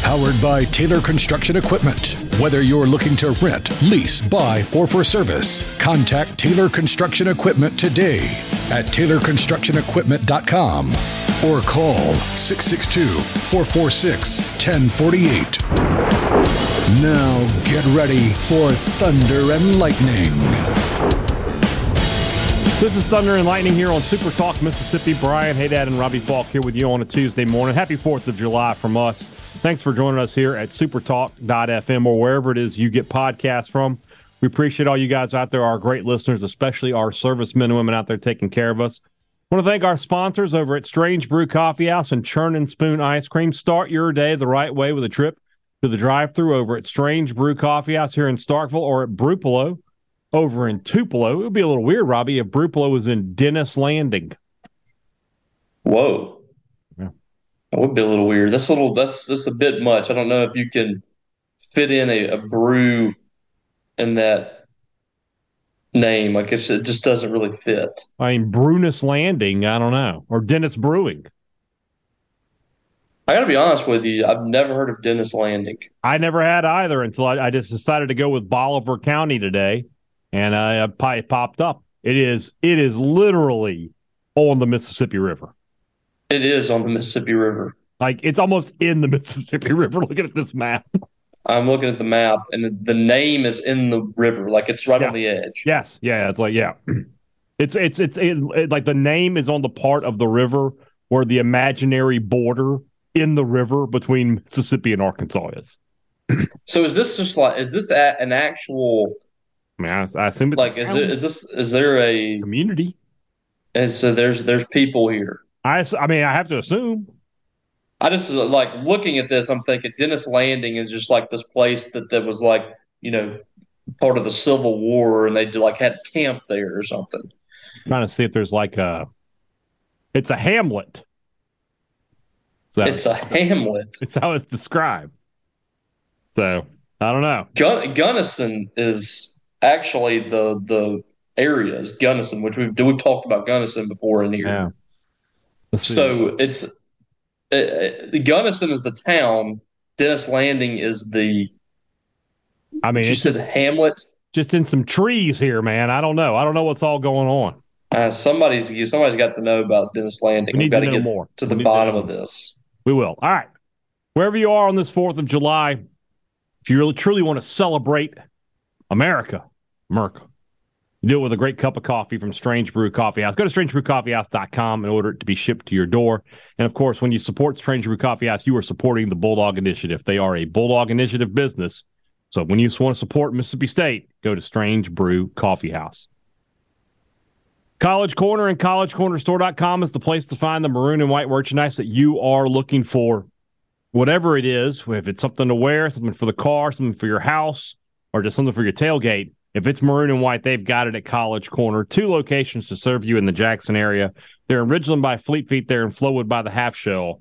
Powered by Taylor Construction Equipment. Whether you're looking to rent, lease, buy, or for service, contact Taylor Construction Equipment today at TaylorConstructionEquipment.com or call 662 446 1048. Now get ready for Thunder and Lightning. This is Thunder and Lightning here on Super Talk Mississippi. Brian Hadad and Robbie Faulk here with you on a Tuesday morning. Happy 4th of July from us. Thanks for joining us here at supertalk.fm or wherever it is you get podcasts from. We appreciate all you guys out there, our great listeners, especially our servicemen and women out there taking care of us. I want to thank our sponsors over at Strange Brew Coffee House and Churn and Spoon Ice Cream. Start your day the right way with a trip to the drive through over at Strange Brew Coffee House here in Starkville or at Brupolo over in Tupelo. It would be a little weird, Robbie, if Brupolo was in Dennis Landing. Whoa. That would be a little weird. That's a little. That's just a bit much. I don't know if you can fit in a, a brew in that name. Like it just doesn't really fit. I mean, Brunus Landing. I don't know, or Dennis Brewing. I got to be honest with you. I've never heard of Dennis Landing. I never had either until I, I just decided to go with Bolivar County today, and uh, it popped up. It is. It is literally on the Mississippi River. It is on the Mississippi River. Like it's almost in the Mississippi River. Looking at this map. I'm looking at the map, and the name is in the river, like it's right yeah. on the edge. Yes, yeah, it's like yeah, it's it's it's it, it, like the name is on the part of the river where the imaginary border in the river between Mississippi and Arkansas is. so is this just like is this an actual? I mean, I, I assume it's like is it is this is there a community? And so there's there's people here. I, I mean, I have to assume. I just uh, like looking at this. I'm thinking Dennis Landing is just like this place that that was like you know part of the Civil War, and they like had camp there or something. I'm trying to see if there's like a. It's a hamlet. So it's a hamlet. It's how it's described. So I don't know. Gun- Gunnison is actually the the areas Gunnison, which we've we've talked about Gunnison before in here. Yeah. So it's uh, uh, the Gunnison is the town. Dennis Landing is the. I mean, you said Hamlet. Just in some trees here, man. I don't know. I don't know what's all going on. Uh, somebody's somebody's got to know about Dennis Landing. We have got to, to get more. to the bottom of this. We will. All right. Wherever you are on this Fourth of July, if you really truly want to celebrate America, America, you do it with a great cup of coffee from Strange Brew Coffee House. Go to strangebrewcoffeehouse.com and order it to be shipped to your door. And of course, when you support Strange Brew Coffee House, you are supporting the Bulldog Initiative. They are a Bulldog Initiative business. So when you want to support Mississippi State, go to Strange Brew Coffee House. College Corner and collegecornerstore.com is the place to find the maroon and white merchandise that you are looking for. Whatever it is, if it's something to wear, something for the car, something for your house, or just something for your tailgate, if it's maroon and white, they've got it at College Corner. Two locations to serve you in the Jackson area. They're in Ridgeland by Fleet Feet. They're in Flowood by the Half Shell.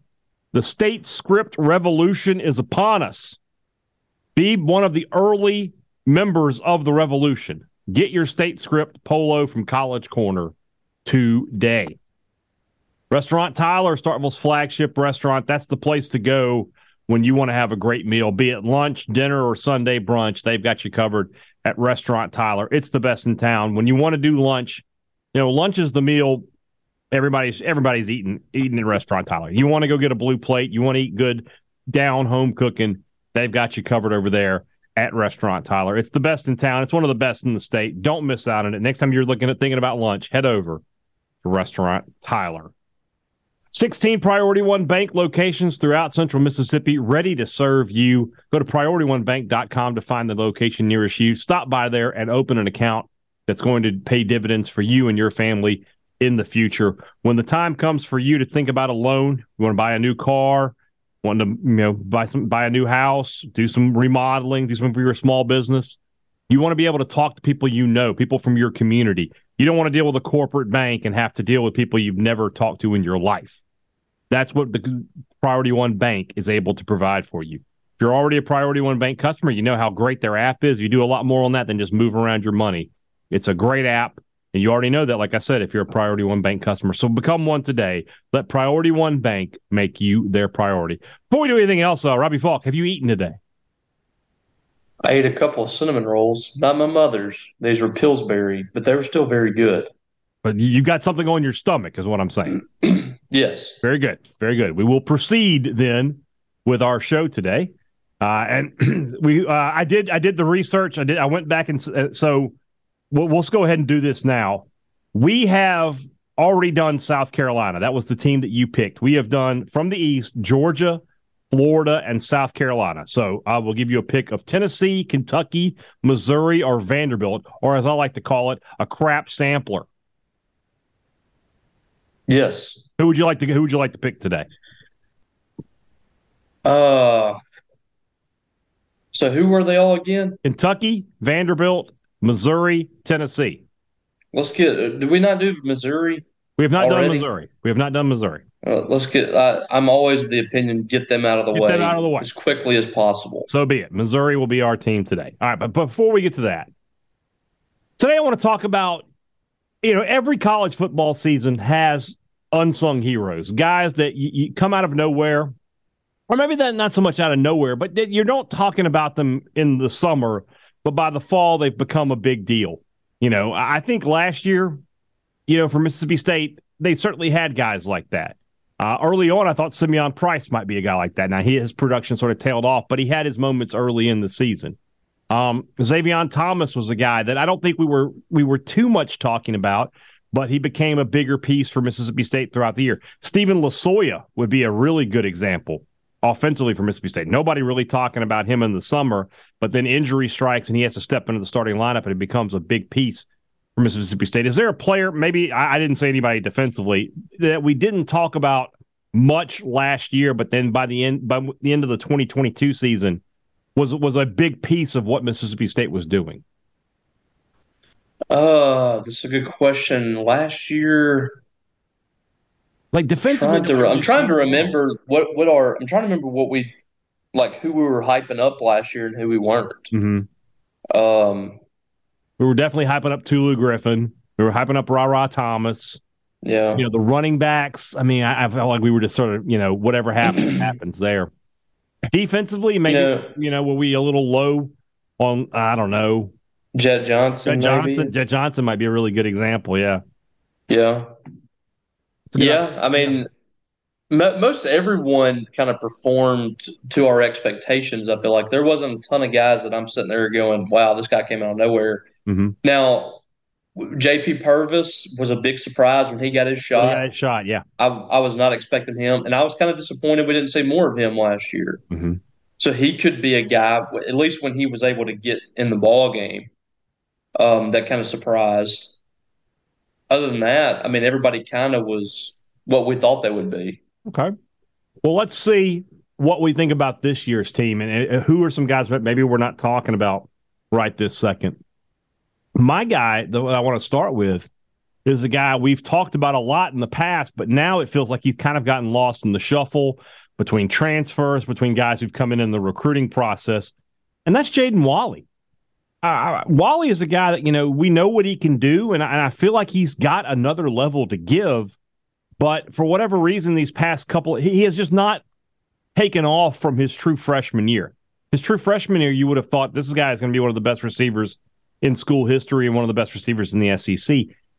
The state script revolution is upon us. Be one of the early members of the revolution. Get your state script polo from College Corner today. Restaurant Tyler, Starkville's flagship restaurant. That's the place to go when you want to have a great meal, be it lunch, dinner, or Sunday brunch. They've got you covered at Restaurant Tyler. It's the best in town. When you want to do lunch, you know, lunch is the meal everybody's everybody's eating eating at Restaurant Tyler. You want to go get a blue plate, you want to eat good down home cooking, they've got you covered over there at Restaurant Tyler. It's the best in town. It's one of the best in the state. Don't miss out on it. Next time you're looking at thinking about lunch, head over to Restaurant Tyler. 16 Priority One Bank locations throughout central Mississippi ready to serve you. Go to PriorityOneBank.com to find the location nearest you. Stop by there and open an account that's going to pay dividends for you and your family in the future. When the time comes for you to think about a loan, you want to buy a new car, want to you know buy some buy a new house, do some remodeling, do something for your small business. You want to be able to talk to people you know, people from your community. You don't want to deal with a corporate bank and have to deal with people you've never talked to in your life. That's what the Priority One Bank is able to provide for you. If you're already a Priority One Bank customer, you know how great their app is. You do a lot more on that than just move around your money. It's a great app. And you already know that, like I said, if you're a Priority One Bank customer. So become one today. Let Priority One Bank make you their priority. Before we do anything else, uh, Robbie Faulk, have you eaten today? I ate a couple of cinnamon rolls, not my mother's. These were Pillsbury, but they were still very good. But you got something on your stomach, is what I'm saying. yes. Very good. Very good. We will proceed then with our show today. Uh, and we, uh, I did, I did the research. I did, I went back and uh, so we'll, we'll go ahead and do this now. We have already done South Carolina. That was the team that you picked. We have done from the East, Georgia, Florida, and South Carolina. So I will give you a pick of Tennessee, Kentucky, Missouri, or Vanderbilt, or as I like to call it, a crap sampler. Yes. Who would you like to who would you like to pick today? Uh so who were they all again? Kentucky, Vanderbilt, Missouri, Tennessee. Let's get. Did we not do Missouri? We have not already? done Missouri. We have not done Missouri. Uh, let's get. I, am always the opinion: get them out of the get way. Out of the way as quickly as possible. So be it. Missouri will be our team today. All right, but before we get to that, today I want to talk about. You know, every college football season has unsung heroes, guys that you, you come out of nowhere, or maybe that not so much out of nowhere, but you're not talking about them in the summer, but by the fall they've become a big deal. You know, I think last year, you know, for Mississippi State, they certainly had guys like that. Uh, early on, I thought Simeon Price might be a guy like that. Now, he, his production sort of tailed off, but he had his moments early in the season. Um, Zavion Thomas was a guy that I don't think we were we were too much talking about, but he became a bigger piece for Mississippi State throughout the year. Stephen Losoya would be a really good example offensively for Mississippi State. Nobody really talking about him in the summer, but then injury strikes and he has to step into the starting lineup and it becomes a big piece for Mississippi State. Is there a player, maybe I, I didn't say anybody defensively, that we didn't talk about much last year, but then by the end by the end of the 2022 season was was a big piece of what Mississippi State was doing? Uh, this is a good question. Last year, like defensively, trying to, I'm trying to remember what what our I'm trying to remember what we like who we were hyping up last year and who we weren't. Mm-hmm. Um, we were definitely hyping up Tulu Griffin. We were hyping up Rara Thomas. Yeah. You know, the running backs. I mean, I, I felt like we were just sort of, you know, whatever happens, happens there. Defensively, maybe, you know, you know, were we a little low on, I don't know. Jett Johnson. Jett Johnson. Maybe? Jett Johnson might be a really good example. Yeah. Yeah. Yeah. I mean, most everyone kind of performed to our expectations. I feel like there wasn't a ton of guys that I'm sitting there going, wow, this guy came out of nowhere. Mm-hmm. Now, JP Purvis was a big surprise when he got his shot. He got his shot, yeah. I, I, was not expecting him, and I was kind of disappointed we didn't see more of him last year. Mm-hmm. So he could be a guy, at least when he was able to get in the ball game, um, that kind of surprised. Other than that, I mean, everybody kind of was what we thought they would be. Okay. Well, let's see what we think about this year's team and uh, who are some guys that maybe we're not talking about right this second. My guy that I want to start with is a guy we've talked about a lot in the past, but now it feels like he's kind of gotten lost in the shuffle between transfers, between guys who've come in in the recruiting process, and that's Jaden Walley. Uh, Walley is a guy that you know we know what he can do, and I, and I feel like he's got another level to give. But for whatever reason, these past couple, he has just not taken off from his true freshman year. His true freshman year, you would have thought this guy is going to be one of the best receivers in school history and one of the best receivers in the SEC.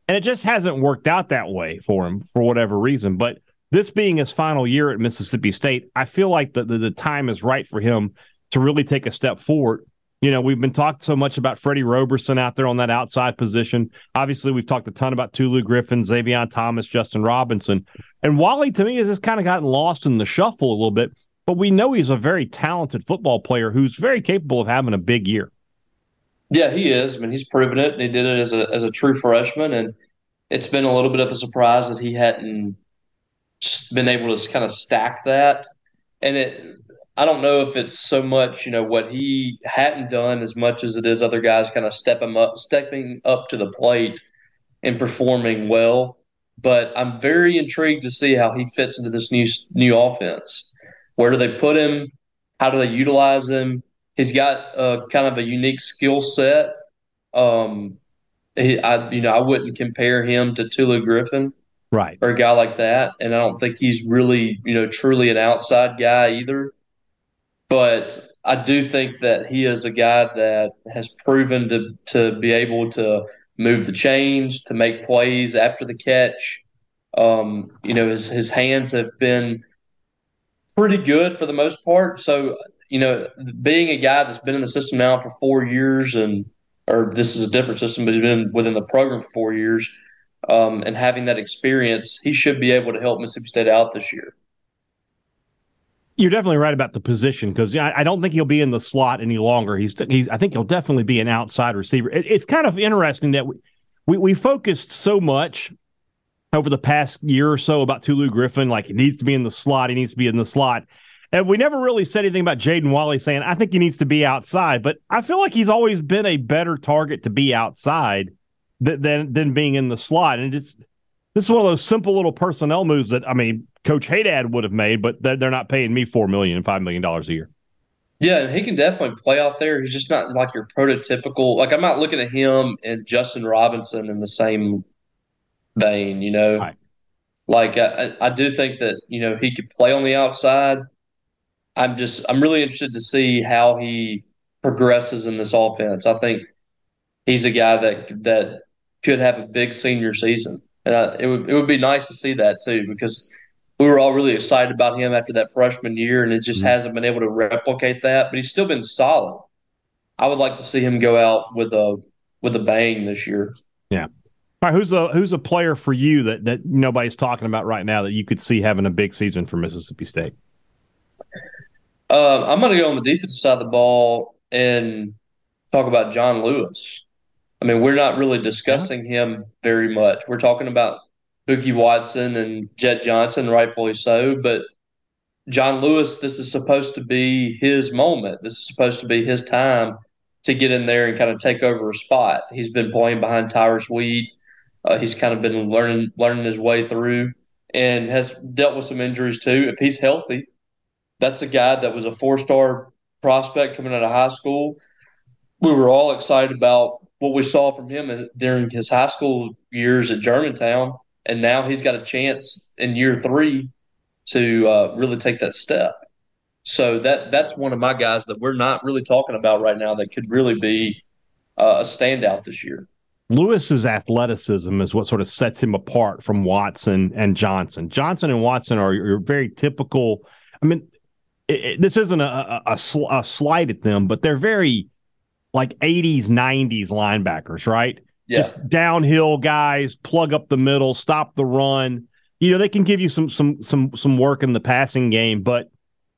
And it just hasn't worked out that way for him for whatever reason. But this being his final year at Mississippi State, I feel like the, the, the time is right for him to really take a step forward. You know, we've been talked so much about Freddie Roberson out there on that outside position. Obviously, we've talked a ton about Tulu Griffin, Xavier Thomas, Justin Robinson. And Walley, to me, has just kind of gotten lost in the shuffle a little bit. But we know he's a very talented football player who's very capable of having a big year. Yeah, he is. I mean, he's proven it. He did it as a as a true freshman, and it's been a little bit of a surprise that he hadn't been able to kind of stack that. And it, I don't know if it's so much, you know, what he hadn't done as much as it is other guys kind of stepping up, stepping up to the plate and performing well. But I'm very intrigued to see how he fits into this new new offense. Where do they put him? How do they utilize him? He's got a, kind of a unique skill set. Um, he, I, you know, I wouldn't compare him to Tulu Griffin, right, or a guy like that. And I don't think he's really, you know, truly an outside guy either. But I do think that he is a guy that has proven to to be able to move the chains, to make plays after the catch. Um, you know, his his hands have been pretty good for the most part. So, you know, being a guy that's been in the system now for four years and or this is a different system, but he's been within the program for four years, um, and having that experience, he should be able to help Mississippi State out this year. You're definitely right about the position because I, don't think he'll be in the slot any longer. He's he's I think he'll definitely be an outside receiver. It, it's kind of interesting that we, we we focused so much over the past year or so about Tulu Griffin, like he needs to be in the slot, he needs to be in the slot. And we never really said anything about Jaden Walley saying, I think he needs to be outside. But I feel like he's always been a better target to be outside than than, than being in the slot. And it's this is one of those simple little personnel moves that I mean, Coach Hadad would have made, but they're, they're not paying me four million and five million dollars a year. Yeah, he can definitely play out there. He's just not like your prototypical. Like I'm not looking at him and Justin Robinson in the same vein. You know, right. like I, I do think that you know he could play on the outside. I'm just I'm really interested to see how he progresses in this offense. I think he's a guy that that could have a big senior season, and I, it would it would be nice to see that too because we were all really excited about him after that freshman year, and it just mm-hmm. hasn't been able to replicate that. But he's still been solid. I would like to see him go out with a with a bang this year. Yeah. All right, who's a who's a player for you that that nobody's talking about right now that you could see having a big season for Mississippi State? Uh, I'm going to go on the defensive side of the ball and talk about John Lewis. I mean, we're not really discussing him very much. We're talking about Bookie Watson and Jett Johnson, rightfully so. But John Lewis, this is supposed to be his moment. This is supposed to be his time to get in there and kind of take over a spot. He's been playing behind Tyrus Wheat. Uh, he's kind of been learning learning his way through and has dealt with some injuries too. If he's healthy, that's a guy that was a four star prospect coming out of high school. We were all excited about what we saw from him during his high school years at Germantown, and now he's got a chance in year three to uh, really take that step. So that that's one of my guys that we're not really talking about right now that could really be uh, a standout this year. Lewis's athleticism is what sort of sets him apart from Watson and Johnson. Johnson and Watson are, are very typical. I mean, it, it, this isn't a, a, a, a slight at them, but they're very like 80s, 90s linebackers, right? Yeah. Just downhill guys, plug up the middle, stop the run. You know, they can give you some some some some work in the passing game, but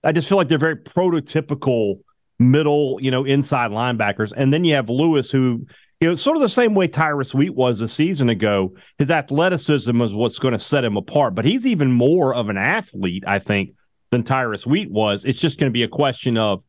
I just feel like they're very prototypical middle, you know, inside linebackers. And then you have Lewis, who, you know, sort of the same way Tyrus Wheat was a season ago. His athleticism is what's going to set him apart, but he's even more of an athlete, I think, than Tyrus Wheat was. It's just going to be a question of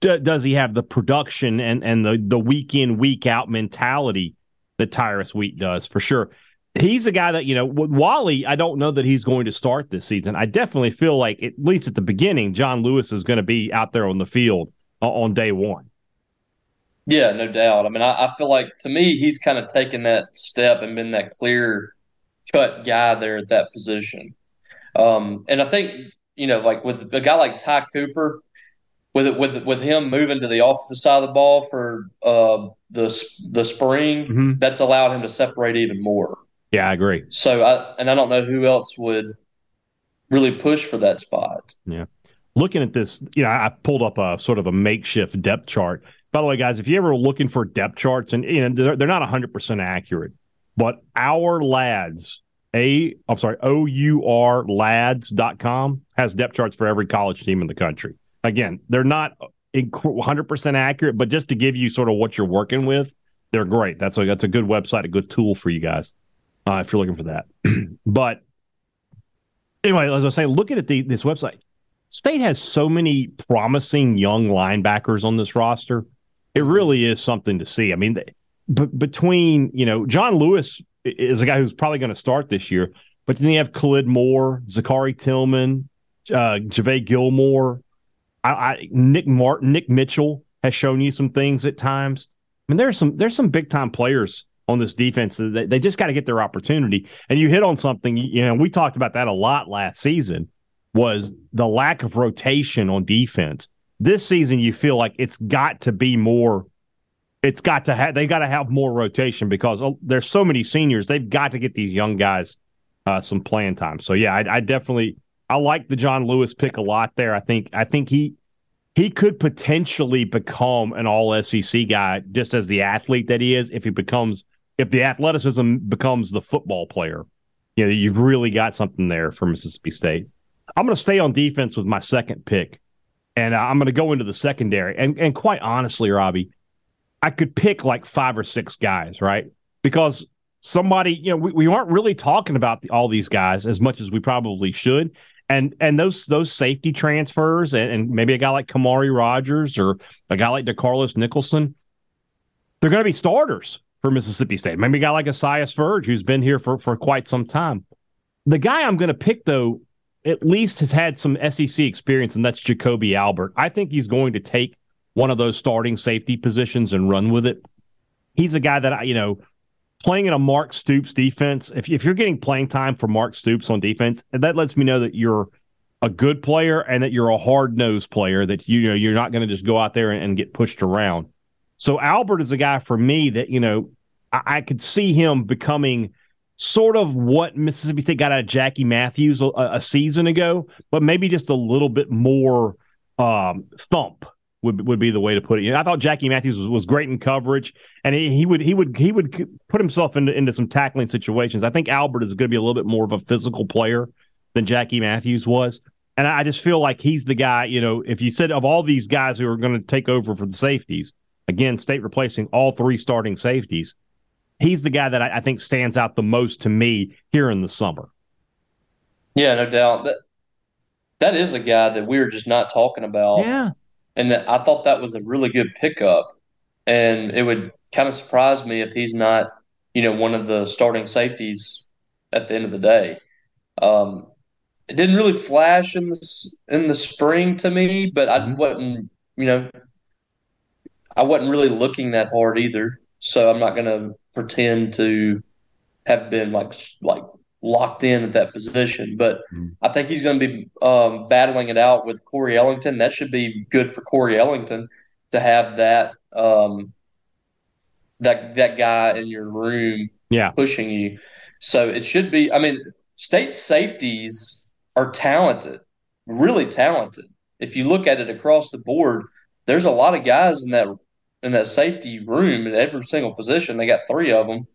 d- does he have the production and and the the week in week out mentality that Tyrus Wheat does for sure. He's a guy that you know with Walley. I don't know that he's going to start this season. I definitely feel like at least at the beginning, John Lewis is going to be out there on the field on day one. Yeah, no doubt. I mean, I, I feel like to me, he's kind of taken that step and been that clear cut guy there at that position. Um, and I think you know, like with a guy like Ty Cooper, with it, with with him moving to the offensive side of the ball for uh, the the spring, mm-hmm. that's allowed him to separate even more. Yeah, I agree. So I and I don't know who else would really push for that spot. Yeah. Looking at this, you know, I pulled up a sort of a makeshift depth chart. By the way, guys, if you ever looking for depth charts, and you know they're, they're not 100 percent accurate, but our lads a I'm sorry, O-U-R lads.com has depth charts for every college team in the country. Again, they're not 100% accurate, but just to give you sort of what you're working with, they're great. That's a that's a good website, a good tool for you guys uh, if you're looking for that. but anyway, as I was saying, looking at the, this website, State has so many promising young linebackers on this roster. It really is something to see. I mean, b- between you know John Lewis is a guy who's probably going to start this year, but then you have Khalid Moore, Zachary Tillman, uh, Javay Gilmore, I, I, Nick Martin, Nick Mitchell has shown you some things at times. I mean, there's some there's some big time players on this defense. They, they just got to get their opportunity. And you hit on something. You know, we talked about that a lot last season. Was the lack of rotation on defense. This season, you feel like it's got to be more. It's got to have. They got to have more rotation because oh, there's so many seniors. They've got to get these young guys uh, some playing time. So yeah, I, I definitely I like the John Lewis pick a lot there. I think I think he he could potentially become an all SEC guy just as the athlete that he is if he becomes if the athleticism becomes the football player. You know, you've really got something there for Mississippi State. I'm going to stay on defense with my second pick, and I'm going to go into the secondary. And and quite honestly, Robbie, I could pick like five or six guys, right? Because somebody, you know, we, we aren't really talking about the, all these guys as much as we probably should and and those those safety transfers and, and, maybe a guy like Kamari Rogers or a guy like DeCarlos Nicholson, they're going to be starters for Mississippi State. Maybe a guy like Asias Verge, who's been here for, for quite some time. The guy I'm going to pick, though, at least has had some SEC experience, and that's Jacoby Albert. I think he's going to take one of those starting safety positions and run with it. He's a guy that I, you know, playing in a Mark Stoops defense, if, if you're getting playing time for Mark Stoops on defense, that lets me know that you're a good player and that you're a hard nosed player, that you, know you're not going to just go out there and, and, get pushed around. So Albert is a guy for me that, you know, I, I, could see him becoming sort of what Mississippi State got out of Jackie Matthews a, a season ago, but maybe just a little bit more um, thump would would be the way to put it. You know, I thought Jackie Matthews was, was great in coverage, and he, he, would he would he would put himself into into some tackling situations. I think Albert is going to be a little bit more of a physical player than Jackie Matthews was, and I just feel like he's the guy. You know, if you said of all these guys who are going to take over for the safeties, again, state replacing all three starting safeties, he's the guy that I, I think stands out the most to me here in the summer. Yeah, no doubt that that is a guy that we are just not talking about. Yeah and I thought that was a really good pickup. And it would kind of surprise me if he's not, you know, one of the starting safeties at the end of the day. Um, it didn't really flash in the in the spring to me, but I mm-hmm. wasn't, you know, I wasn't really looking that hard either. So I'm not going to pretend to have been like like locked in at that position. But mm-hmm. I think he's going to be um, battling it out with Corey Ellington. That should be good for Corey Ellington to have that um, that that guy in your room, yeah, pushing you. So it should be. I mean, state safeties are talented, really talented. If you look at it across the board, there's a lot of guys in that in that safety room in every single position. They got three of them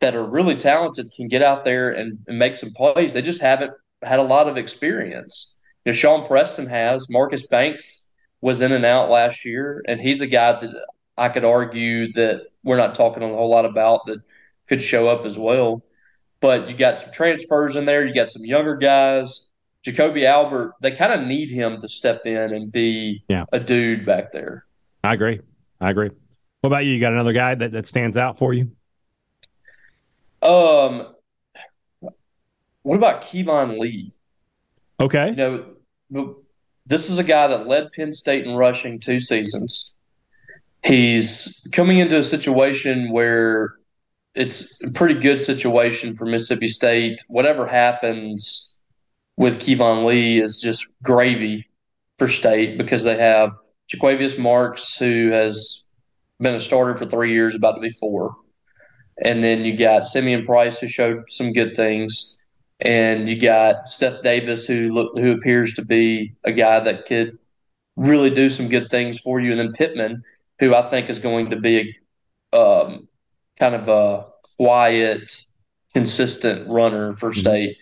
that are really talented can get out there and, and, make some plays. They just haven't had a lot of experience. You know, Sean Preston has. Marcus Banks was in and out last year, and he's a guy that I could argue that we're not talking a whole lot about that could show up as well. But you got some transfers in there. You got some younger guys. Jacoby Albert, they kind of need him to step in and be yeah. a dude back there. I agree. I agree. What about you? You got another guy that, that stands out for you? Um, what about Keyvone Lee? Okay. You know, this is a guy that led Penn State in rushing two seasons. He's coming into a situation where it's a pretty good situation for Mississippi State. Whatever happens with Keyvone Lee is just gravy for State because they have Jo'quavious Marks, who has been a starter for three years, about to be four. And then you got Simeon Price, who showed some good things. And you got Steph Davis, who look, who appears to be a guy that could really do some good things for you. And then Pittman, who I think is going to be a um, kind of a quiet, consistent runner for mm-hmm. state.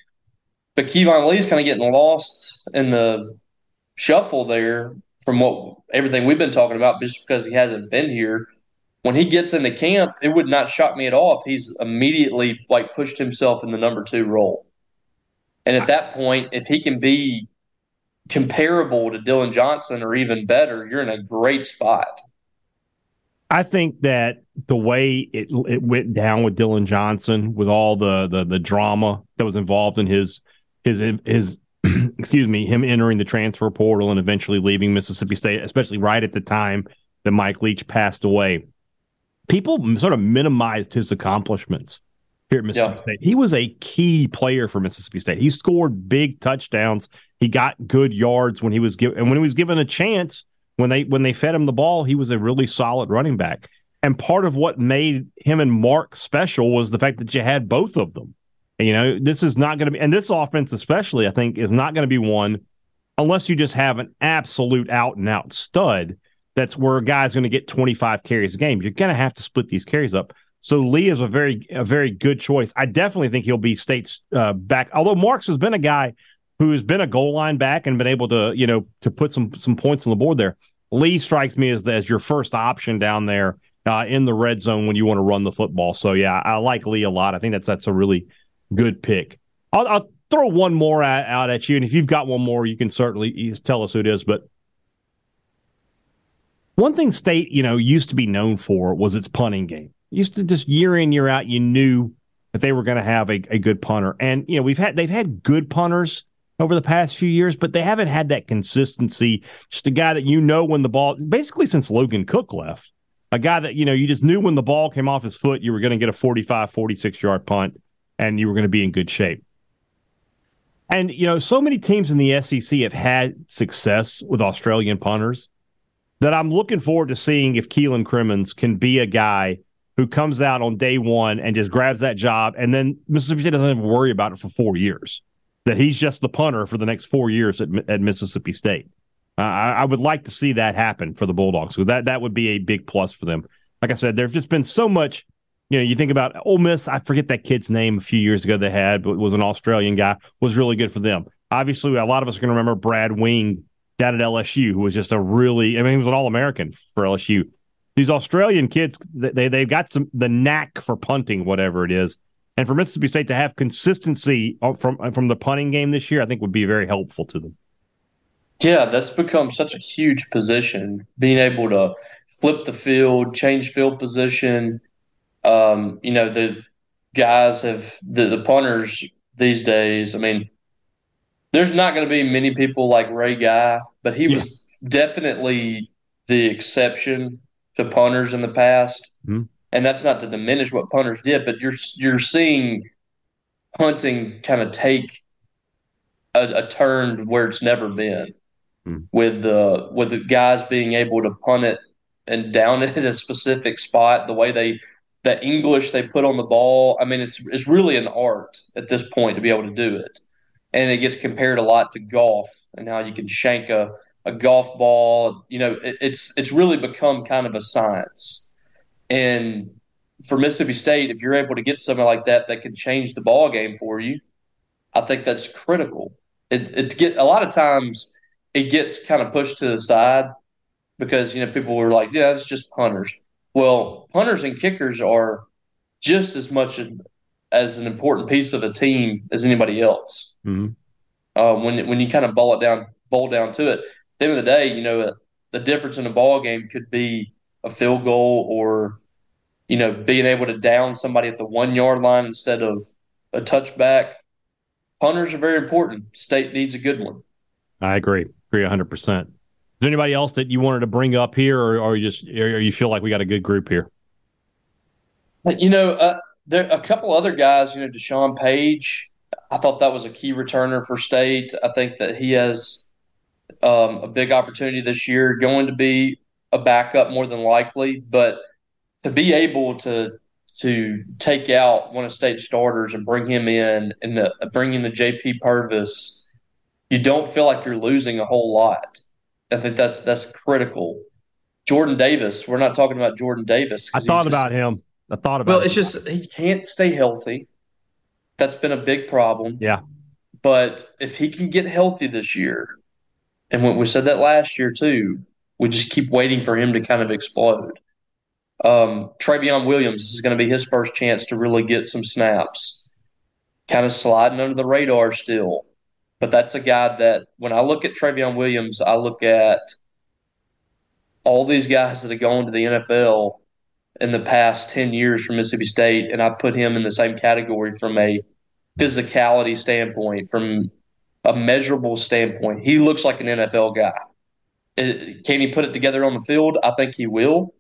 But Keyvone Lee's kind of getting lost in the shuffle there from what everything we've been talking about just because he hasn't been here when he gets into camp, it would not shock me at all if he's immediately like pushed himself in the number two role. And at that point, if he can be comparable to Dillon Johnson or even better, you're in a great spot. I think that the way it it went down with Dillon Johnson, with all the the, the drama that was involved in his his his excuse me, him entering the transfer portal and eventually leaving Mississippi State, especially right at the time that Mike Leach passed away. People sort of minimized his accomplishments here at Mississippi yeah. State. He was a key player for Mississippi State. He scored big touchdowns. He got good yards when he was given and when he was given a chance, when they when they fed him the ball, he was a really solid running back. And part of what made him and Mark special was the fact that you had both of them. And, you know, this is not going to be, and this offense especially, I think, is not going to be one unless you just have an absolute out and out stud. That's where a guy's going to get 25 carries a game. You're going to have to split these carries up. So Lee is a very a very good choice. I definitely think he'll be state's uh, back. Although Marks has been a guy who has been a goal line back and been able to you know to put some some points on the board there. Lee strikes me as as your first option down there uh, in the red zone when you want to run the football. So yeah, I like Lee a lot. I think that's that's a really good pick. I'll, I'll throw one more out at you, and if you've got one more, you can certainly tell us who it is. But one thing State, you know, used to be known for was its punting game used to just year in year out, you knew that they were going to have a, a good punter. And you know, we've had they've had good punters over the past few years, but they haven't had that consistency. Just a guy that you know when the ball, basically since Logan Cooke left, a guy that you know you just knew when the ball came off his foot, you were going to get a 45, 46 yard punt, and you were going to be in good shape. And you know, so many teams in the SEC have had success with Australian punters that I'm looking forward to seeing if Keelan Crimmins can be a guy who comes out on day one and just grabs that job, and then Mississippi State doesn't even worry about it for four years. That he's just the punter for the next four years at, at Mississippi State. Uh, I, I, would like to see that happen for the Bulldogs. So that that would be a big plus for them. Like I said, there's just been so much. You know, you think about Ole Miss. I forget that kid's name a few years ago. They had, but was an Australian guy. Was really good for them. Obviously, a lot of us are going to remember Brad Wing down at LSU, who was just a really. I mean, he was an All American for LSU these Australian kids they they've got some the knack for punting, whatever it is. And for Mississippi State to have consistency from from the punting game this year, I think would be very helpful to them. Yeah, that's become such a huge position. Being able to flip the field, change field position. Um, you know, the guys have the, the punters these days. I mean, there's not going to be many people like Ray Guy, but he yeah. was definitely the exception to punters in the past, mm-hmm. and that's not to diminish what punters did, but you're you're seeing punting kind of take a, a turn where it's never been, mm-hmm. with the with the guys being able to punt it and down it at a specific spot, the way they the English they put on the ball. I mean, it's it's really an art at this point to be able to do it, and it gets compared a lot to golf and how you can shank a a golf ball. You know, it, it's it's really become kind of a science. And for Mississippi State, if you're able to get something like that that can change the ball game for you, I think that's critical. It, it get a lot of times it gets kind of pushed to the side because you know people were like, yeah, it's just punters. Well, punters and kickers are just as much as an important piece of a team as anybody else. Mm-hmm. Uh, when when you kind of boil it down, boil down to it, the end of the day, you know, the difference in a ball game could be a field goal or, you know, being able to down somebody at the one yard line instead of a touchback. Punters are very important. State needs a good one. I agree. Agree 100%. Is there anybody else that you wanted to bring up here, or, or you just, or you feel like we got a good group here? You know, uh, there a couple other guys. You know, Deshaun Page. I thought that was a key returner for State. I think that he has um, a big opportunity this year, going to be a backup more than likely, but to be able to to take out one of state starters and bring him in and the, bring in the JP Purvis, you don't feel like you're losing a whole lot. I think that's that's critical. Jordan Davis, we're not talking about Jordan Davis. I thought just, about him. I thought about. Well, it's just he can't stay healthy. That's been a big problem. Yeah. But if he can get healthy this year, and when we said that last year too, we just keep waiting for him to kind of explode. Um, Travion Williams this is going to be his first chance to really get some snaps. Kind of sliding under the radar still, but that's a guy that when I look at Trayveon Williams, I look at all these guys that have gone to the NFL in the past 10 years from Mississippi State, and I put him in the same category from a physicality standpoint, from a measurable standpoint. He looks like an NFL guy. Can he put it together on the field? I think he will.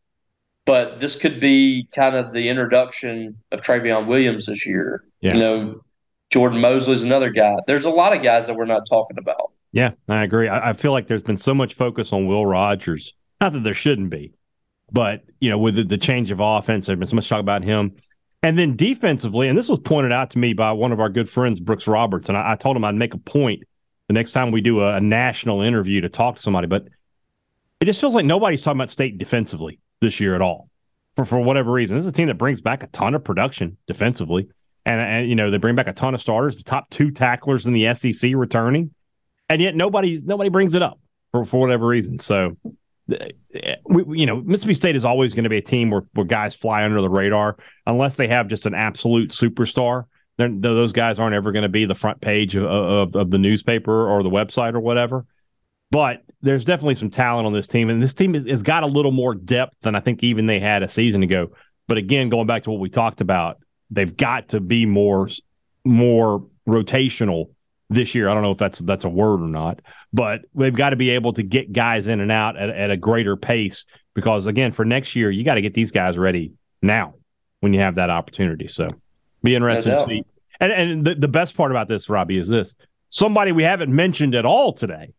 But this could be kind of the introduction of Trayveon Williams this year. Yeah. You know, Jordan Mosley is another guy. There's a lot of guys that we're not talking about. Yeah, I agree. I, I feel like there's been so much focus on Will Rogers. Not that there shouldn't be, but you know, with the, the change of offense, there's been so much talk about him. And then defensively, and this was pointed out to me by one of our good friends, Brooks Roberts, and I, I told him I'd make a point the next time we do a, a, national interview to talk to somebody. But it just feels like nobody's talking about state defensively this year at all, for for whatever reason. This is a team that brings back a ton of production defensively, and and you know they bring back a ton of starters, the top two tacklers in the SEC returning, and yet nobody's nobody brings it up for for whatever reason. So we, you know, Mississippi State is always going to be a team where, where guys fly under the radar unless they have just an absolute superstar. Then those guys aren't ever going to be the front page of, of, of, the newspaper or the website or whatever. But there's definitely some talent on this team, and this team has, has got a little more depth than I think even they had a season ago. But again, going back to what we talked about, they've got to be more more rotational this year. I don't know if that's that's a word or not, but they've got to be able to get guys in and out at, at a greater pace because again, for next year, you got to get these guys ready now when you have that opportunity. So be interested to see. And and the, the best part about this, Robbie, is this somebody we haven't mentioned at all today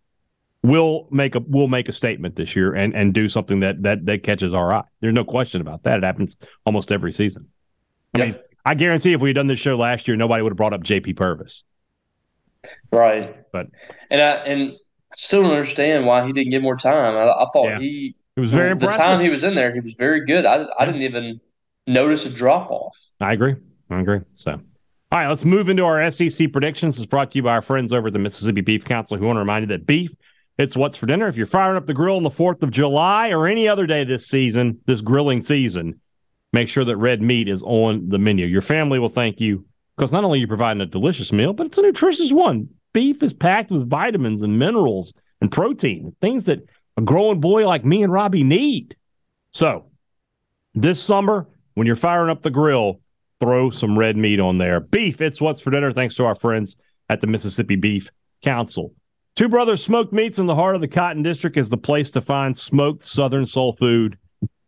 will make a will make a statement this year and and do something that that that catches our eye. There's no question about that. It happens almost every season. I yep. mean, I guarantee if we had done this show last year, nobody would have brought up JP Purvis. Right. But and I and I still don't understand why he didn't get more time. I, I thought yeah. he it was very the time he was in there, he was very good. I I didn't even notice a drop off. I agree. I agree. So. All right, let's move into our SEC predictions. It's brought to you by our friends over at the Mississippi Beef Council who want to remind you that beef, it's what's for dinner. If you're firing up the grill on the 4th of July or any other day this season, this grilling season, make sure that red meat is on the menu. Your family will thank you because not only are you providing a delicious meal, but it's a nutritious one. Beef is packed with vitamins and minerals and protein, things that a growing boy like me and Robbie need. So, this summer, when you're firing up the grill, throw some red meat on there. Beef, it's what's for dinner, thanks to our friends at the Mississippi Beef Council. Two Brothers Smoked Meats in the heart of the Cotton District is the place to find smoked Southern soul food.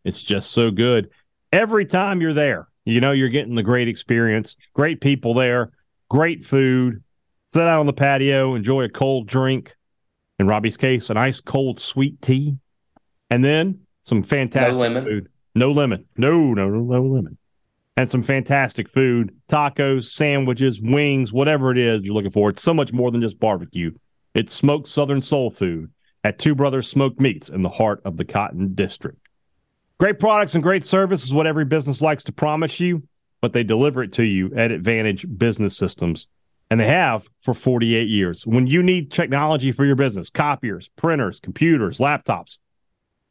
It's just so good. Every time you're there, you know you're getting the great experience, great people there, great food. Sit out on the patio, enjoy a cold drink. In Robbie's case, an ice cold sweet tea, and then some fantastic no lemon. food. No lemon. No, no, no, no lemon. And some fantastic food, tacos, sandwiches, wings, whatever it is you're looking for. It's so much more than just barbecue. It's smoked Southern soul food at Two Brothers Smoked Meats in the heart of the Cotton District. Great products and great service is what every business likes to promise you, but they deliver it to you at Advantage Business Systems. And they have for 48 years. When you need technology for your business, copiers, printers, computers, laptops,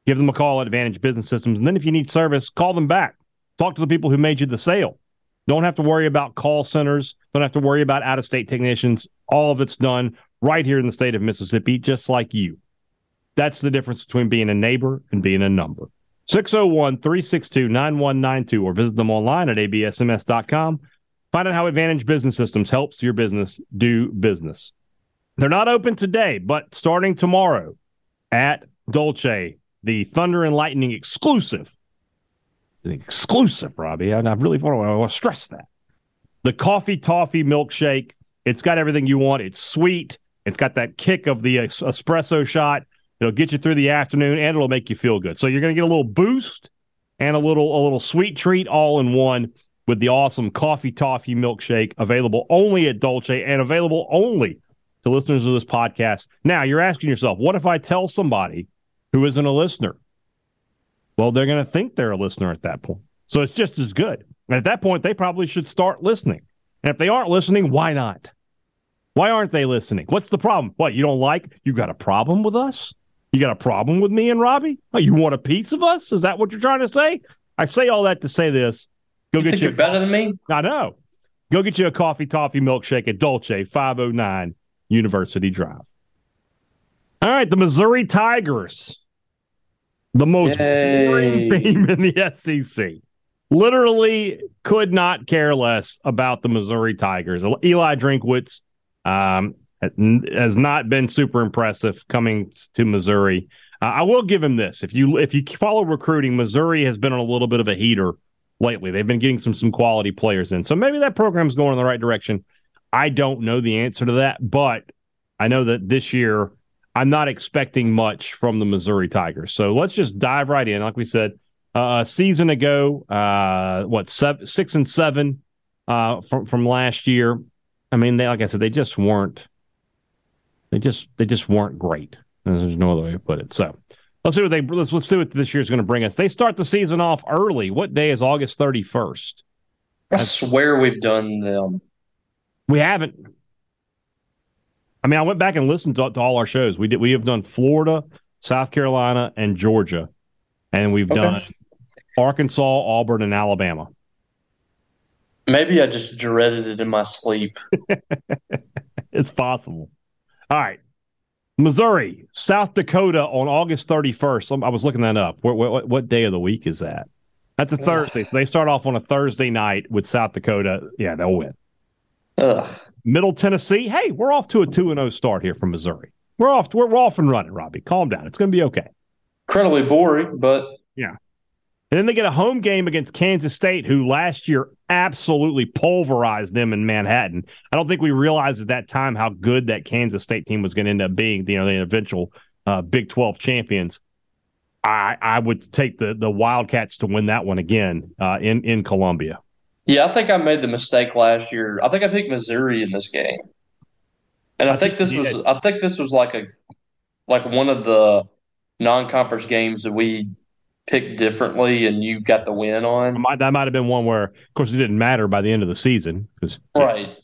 give them a call at Advantage Business Systems. And then if you need service, call them back. Talk to the people who made you the sale. Don't have to worry about call centers. Don't have to worry about out of state technicians. All of it's done right here in the state of Mississippi, just like you. That's the difference between being a neighbor and being a number. 601 362 9192 or visit them online at absms.com. Find out how Advantage Business Systems helps your business do business. They're not open today, but starting tomorrow at Dolce, the Thunder and Lightning exclusive. Exclusive, Robbie. I, I really want to stress that. The coffee toffee milkshake. It's got everything you want. It's sweet. It's got that kick of the uh, espresso shot. It'll get you through the afternoon and it'll make you feel good. So you're going to get a little boost and a little a little sweet treat all in one with the awesome coffee toffee milkshake available only at Dolce and available only to listeners of this podcast. Now you're asking yourself, what if I tell somebody who isn't a listener? Well, they're going to think they're a listener at that point. So it's just as good. And at that point, they probably should start listening. And if they aren't listening, why not? Why aren't they listening? What's the problem? What, you don't like? You got a problem with us? You got a problem with me and Robbie? Oh, you want a piece of us? Is that what you're trying to say? I say all that to say this. Go you get think you. You're better than me. I know. Go get you a coffee toffee milkshake at Dolce 509 University Drive. All right, the Missouri Tigers, the most boring team in the SEC. Literally could not care less about the Missouri Tigers. Eli Drinkwitz um, has not been super impressive coming to Missouri. Uh, I will give him this: if you if you follow recruiting, Missouri has been on a little bit of a heater lately. They've been getting some some quality players in, so maybe that program's going in the right direction. I don't know the answer to that, but I know that this year I'm not expecting much from the Missouri Tigers. So let's just dive right in. Like we said, uh, a season ago, uh, what seven, six and seven uh, from from last year. I mean, they like I said, they just weren't. They just they just weren't great. There's no other way to put it. So let's see what they let's let's see what this year's going to bring us. They start the season off early. What day is August 31st? I swear we've done them. We haven't. I mean, I went back and listened to, to all our shows. We did. We have done Florida, South Carolina, and Georgia, and we've okay. done Arkansas, Auburn, and Alabama. Maybe I just dreaded it in my sleep. it's possible. All right. Missouri, South Dakota on August 31st. Um, I was looking that up. What, what, what day of the week is that? That's a Thursday. So they start off on a Thursday night with South Dakota. Yeah, they'll win. Ugh. Middle Tennessee. Hey, we're off to a 2 0 start here from Missouri. We're off, we're, we're off and running, Robbie. Calm down. It's going to be okay. Incredibly boring, but. Yeah. And then they get a home game against Kansas State, who last year absolutely pulverized them in Manhattan. I don't think we realized at that time how good that Kansas State team was going to end up being. You know, the eventual uh, Big Twelve champions. I I would take the the Wildcats to win that one again uh, in in Columbia. Yeah, I think I made the mistake last year. I think I picked Missouri in this game, and I, I think, think this was I think this was like a like one of the non conference games that we picked differently and you got the win on. That might have been one where, of course, it didn't matter by the end of the season. Cause, right.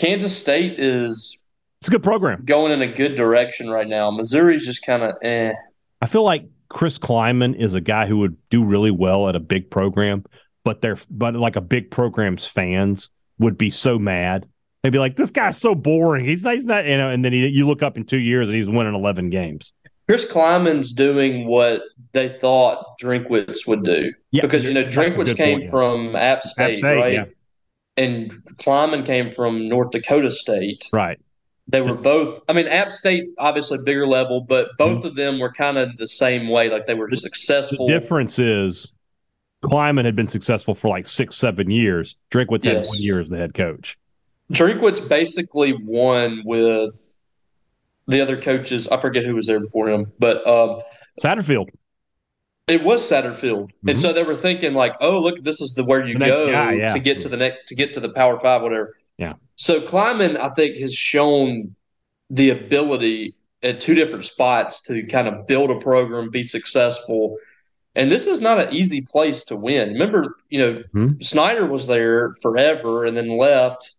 Kansas State is it's a good program going in a good direction right now. Missouri's just kind of eh. I feel like Chris Klieman is a guy who would do really well at a big program, but they're but like a big program's fans would be so mad. They'd be like, "This guy's so boring. He's not, he's not you know." And then he, you look up in two years and he's winning eleven games. Chris Klieman's doing what they thought Drinkwitz would do. Yeah, because, you know, Drinkwitz came point, yeah. from App State, App State right? Yeah. And Klieman came from North Dakota State. Right. They were both, I mean, App State, obviously bigger level, but both mm-hmm. of them were kind of the same way. Like they were just successful. The difference is Klieman had been successful for like six, seven years. Drinkwitz yes. had one year as the head coach. Drinkwitz basically won with the other coaches, I forget who was there before him, but um, Satterfield. It was Satterfield, mm-hmm. and so they were thinking like, "Oh, look, this is the where you the go guy, yeah. to get to the next to get to the Power Five, whatever." Yeah. So Klieman, I think, has shown the ability at two different spots to kind of build a program, be successful. And this is not an easy place to win. Remember, you know, mm-hmm. Snyder was there forever and then left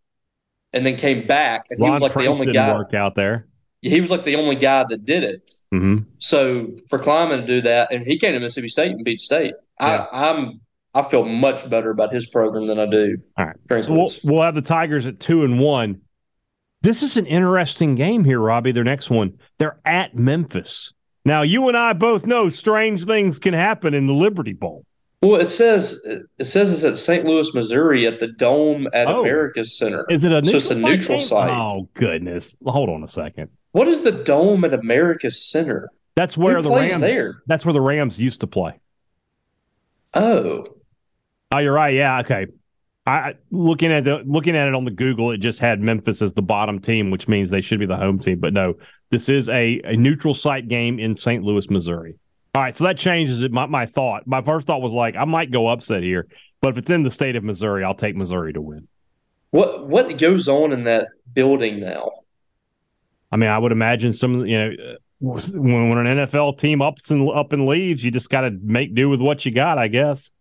and then came back. And he was like Prince the only guy work out there he was like the only guy that did it. Mm-hmm. So for Klieman to do that, and he came to Mississippi State and beat State. Yeah. I, I'm I feel much better about his program than I do. All right, so we'll, we'll have the Tigers at two and one. This is an interesting game here, Robbie. Their next one, they're at Memphis. Now, you and I both know strange things can happen in the Liberty Bowl. Well, it says it says it's at St. Louis, Missouri, at the Dome at oh. America's Center. Is it a so it's a neutral game? site? Oh goodness! Hold on a second. What is the dome at America's Center? That's where Who the Rams. There? That's where the Rams used to play. Oh. Oh, you're right. Yeah. Okay. I looking at the looking at it on the Google, it just had Memphis as the bottom team, which means they should be the home team. But no, this is a, a neutral site game in St. Louis, Missouri. All right, so that changes it. My, my thought, my first thought was like, I might go upset here, but if it's in the state of Missouri, I'll take Missouri to win. What what goes on in that building now? I mean, I would imagine some, you know, when, when an NFL team ups and up and leaves, you just got to make do with what you got, I guess.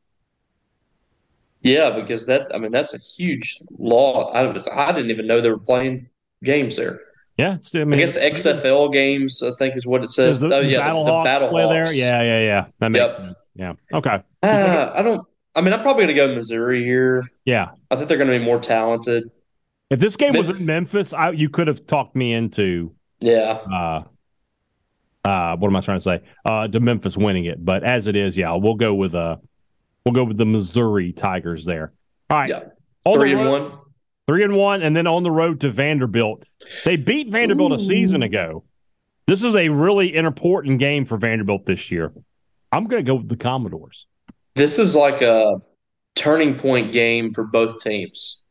Yeah, because that, I mean, that's a huge law. I, I didn't even know they were playing games there. Yeah, it's, I, mean, I guess XFL games, I think, is what it says. The, oh, yeah, Battle the, the Battle play Hawks. there. Yeah, yeah, yeah. That makes yep. sense. Yeah. Okay. Uh, I don't. I mean, I'm probably going to go Missouri here. Yeah. I think they're going to be more talented. If this game was in Memphis, I, you could have talked me into. Yeah. Uh, uh, what am I trying to say? Uh, to Memphis winning it, but as it is, yeah, we'll go with uh, we'll go with the Missouri Tigers there. All right, yeah. three and road, one, three and one, and then on the road to Vanderbilt. They beat Vanderbilt Ooh. a season ago. This is a really important game for Vanderbilt this year. I'm going to go with the Commodores. This is like a turning point game for both teams.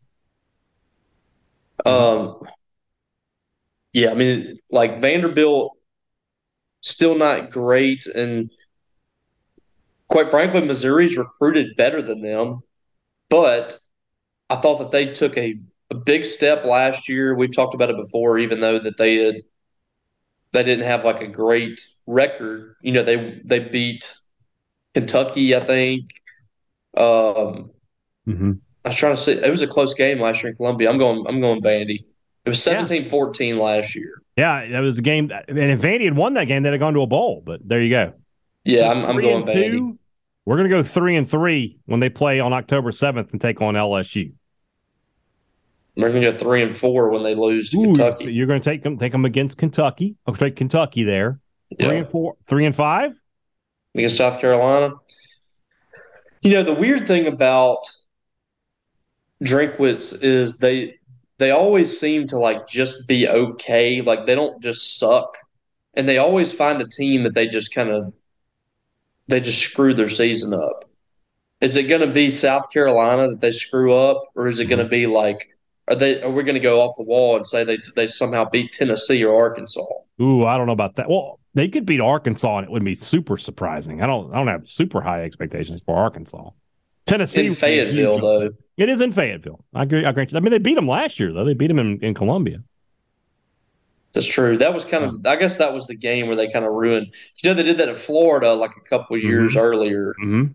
Um, yeah, I mean, like Vanderbilt, still not great, and quite frankly, Missouri's recruited better than them. But I thought that they took a, a big step last year. We've talked about it before, even though that they had they didn't have like a great record. You know, they they beat Kentucky, I think. Um, mm-hmm. I was trying to say it was a close game last year in Columbia. I'm going. I'm going Vandy. It was 17-14 last year. Yeah, that was a game. And if Vandy had won that game, they'd have gone to a bowl. But there you go. Yeah, so I'm, I'm going Vandy. Two, we're going to go three and three when they play on October 7th and take on LSU. We're going to go three and four when they lose to Ooh, Kentucky. So you're going to take them, take them against Kentucky. I'll take Kentucky there. Three and four, three and five against South Carolina. You know the weird thing about Drinkwitz is they they always seem to like just be okay. Like they don't just suck, and they always find a team that they just kind of they just screw their season up. Is it going to be South Carolina that they screw up, or is it going to mm-hmm. be like are they are we going to go off the wall and say they they somehow beat Tennessee or Arkansas? Ooh, I don't know about that. Well, they could beat Arkansas and it would be super surprising. I don't I don't have super high expectations for Arkansas. Tennessee in Fayetteville though. It is in Fayetteville. I agree. I agree. I mean, they beat them last year though. They beat them in, in Columbia. That's true. That was kind of. I guess that was the game where they kind of ruined. You know, they did that in Florida like a couple years mm-hmm. earlier. Mm-hmm.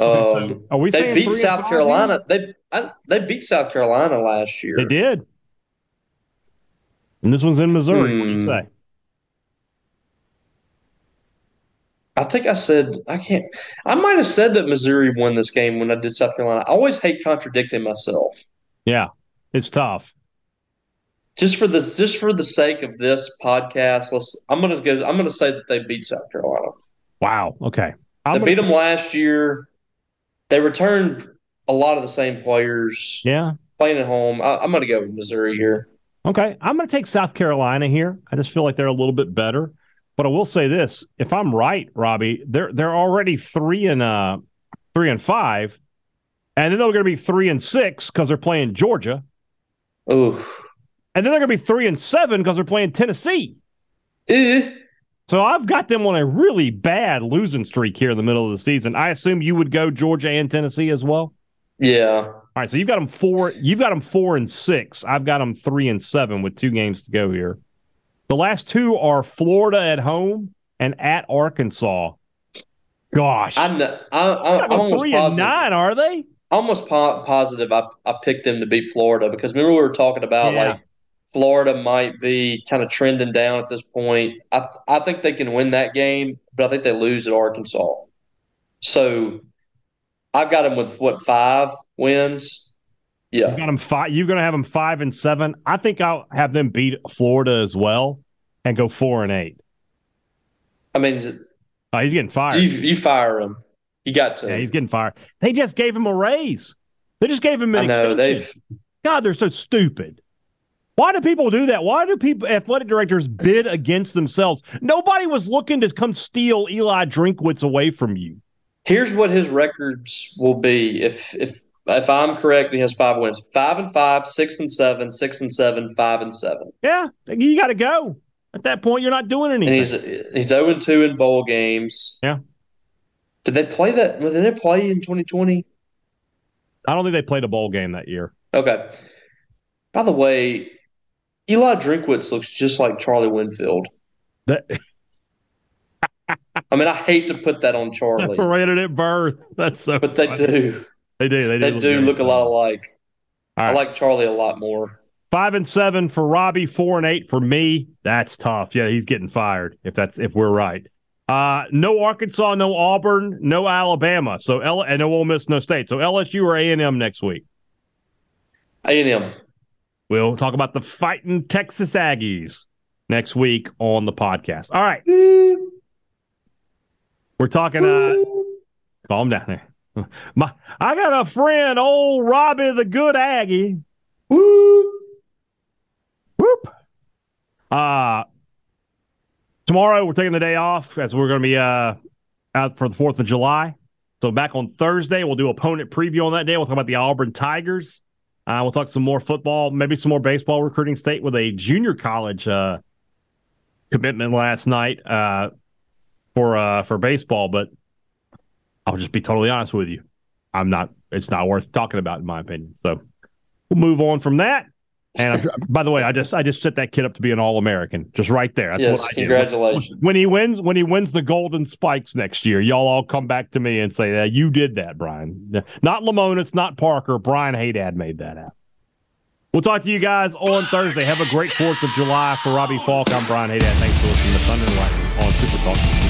Um, Are we they beat South Carolina. They I, they beat South Carolina last year. They did. And this one's in Missouri. Hmm. What do you hmm. say? I think I said I can't. I might have said that Missouri won this game when I did South Carolina. I always hate contradicting myself. Yeah, it's tough. Just for the just for the sake of this podcast, let's. I'm gonna go. I'm gonna say that they beat South Carolina. Wow. Okay. I'm they beat them last year. They returned a lot of the same players. Yeah. Playing at home. I, am going to go with Missouri here. Okay. I'm going to take South Carolina here. I just feel like they're a little bit better. But I will say this: if I'm right, Robbie, they're they're already three and uh three and five, and then they're going to be three and six because they're playing Georgia. Ooh. And then they're going to be three and seven because they're playing Tennessee. Eh. So I've got them on a really bad losing streak here in the middle of the season. I assume you would go Georgia and Tennessee as well. Yeah. All right. So you've got them four. You've got them four and six. I've got them three and seven with two games to go here. The last two are Florida at home and at Arkansas. Gosh, I'm, I, I, I'm almost three positive. and nine. Are they? Almost po- positive. I I picked them to beat Florida because remember we were talking about yeah. like Florida might be kind of trending down at this point. I I think they can win that game, but I think they lose at Arkansas. So I've got them with what five wins. Yeah, you've got them five. You're going to have them five and seven. I think I'll have them beat Florida as well and go four and eight. I mean, oh, he's getting fired. You, you fire him. You got to. Yeah, he's getting fired. They just gave him a raise. They just gave him an I know, extension. They've... God, they're so stupid. Why do people do that? Why do people athletic directors bid against themselves? Nobody was looking to come steal Eli Drinkwitz away from you. Here's what his records will be if if if I'm correct, he has five wins. Five and five, six and seven, six and seven, five and seven. Yeah, you got to go. At that point, you're not doing anything. And he's he's zero oh and two in bowl games. Yeah. Did they play that? Did they play in 2020? I don't think they played a bowl game that year. Okay. By the way, Eli Drinkwitz looks just like Charlie Winfield. That. I mean, I hate to put that on Charlie. Separated at birth. That's so. But they do. They do. They do. They do look, look a lot alike. Right. I like Charlie a lot more. Five and seven for Robbie. Four and eight for me. That's tough. Yeah, he's getting fired. If that's if we're right. Uh, no Arkansas, no Auburn, no Alabama. So L and no Ole Miss, no State. So LSU or A and M next week. A&M. We'll talk about the fighting Texas Aggies next week on the podcast. All right. We're talking uh calm down there. My I got a friend, old Robbie the good Aggie. Whoop. Whoop. Uh tomorrow we're taking the day off as we're gonna be uh out for the fourth of July. So back on Thursday, we'll do opponent preview on that day. We'll talk about the Auburn Tigers. Uh, we'll talk some more football, maybe some more baseball recruiting state with a junior college uh, commitment last night uh, for uh, for baseball. But I'll just be totally honest with you, I'm not. It's not worth talking about, in my opinion. So we'll move on from that. And by the way, I just I just set that kid up to be an All American, just right there. That's yes, what I congratulations. Did. When he wins, when he wins the Golden Spikes next year, y'all all come back to me and say that you did that, Brian. Not Lemonis, not Parker. Brian Hadad made that happen. We'll talk to you guys on Thursday. Have a great Fourth of July for Robbie Faulk. I'm Brian Hadad. Thanks for listening to Thunder and Lightning on Super Talk.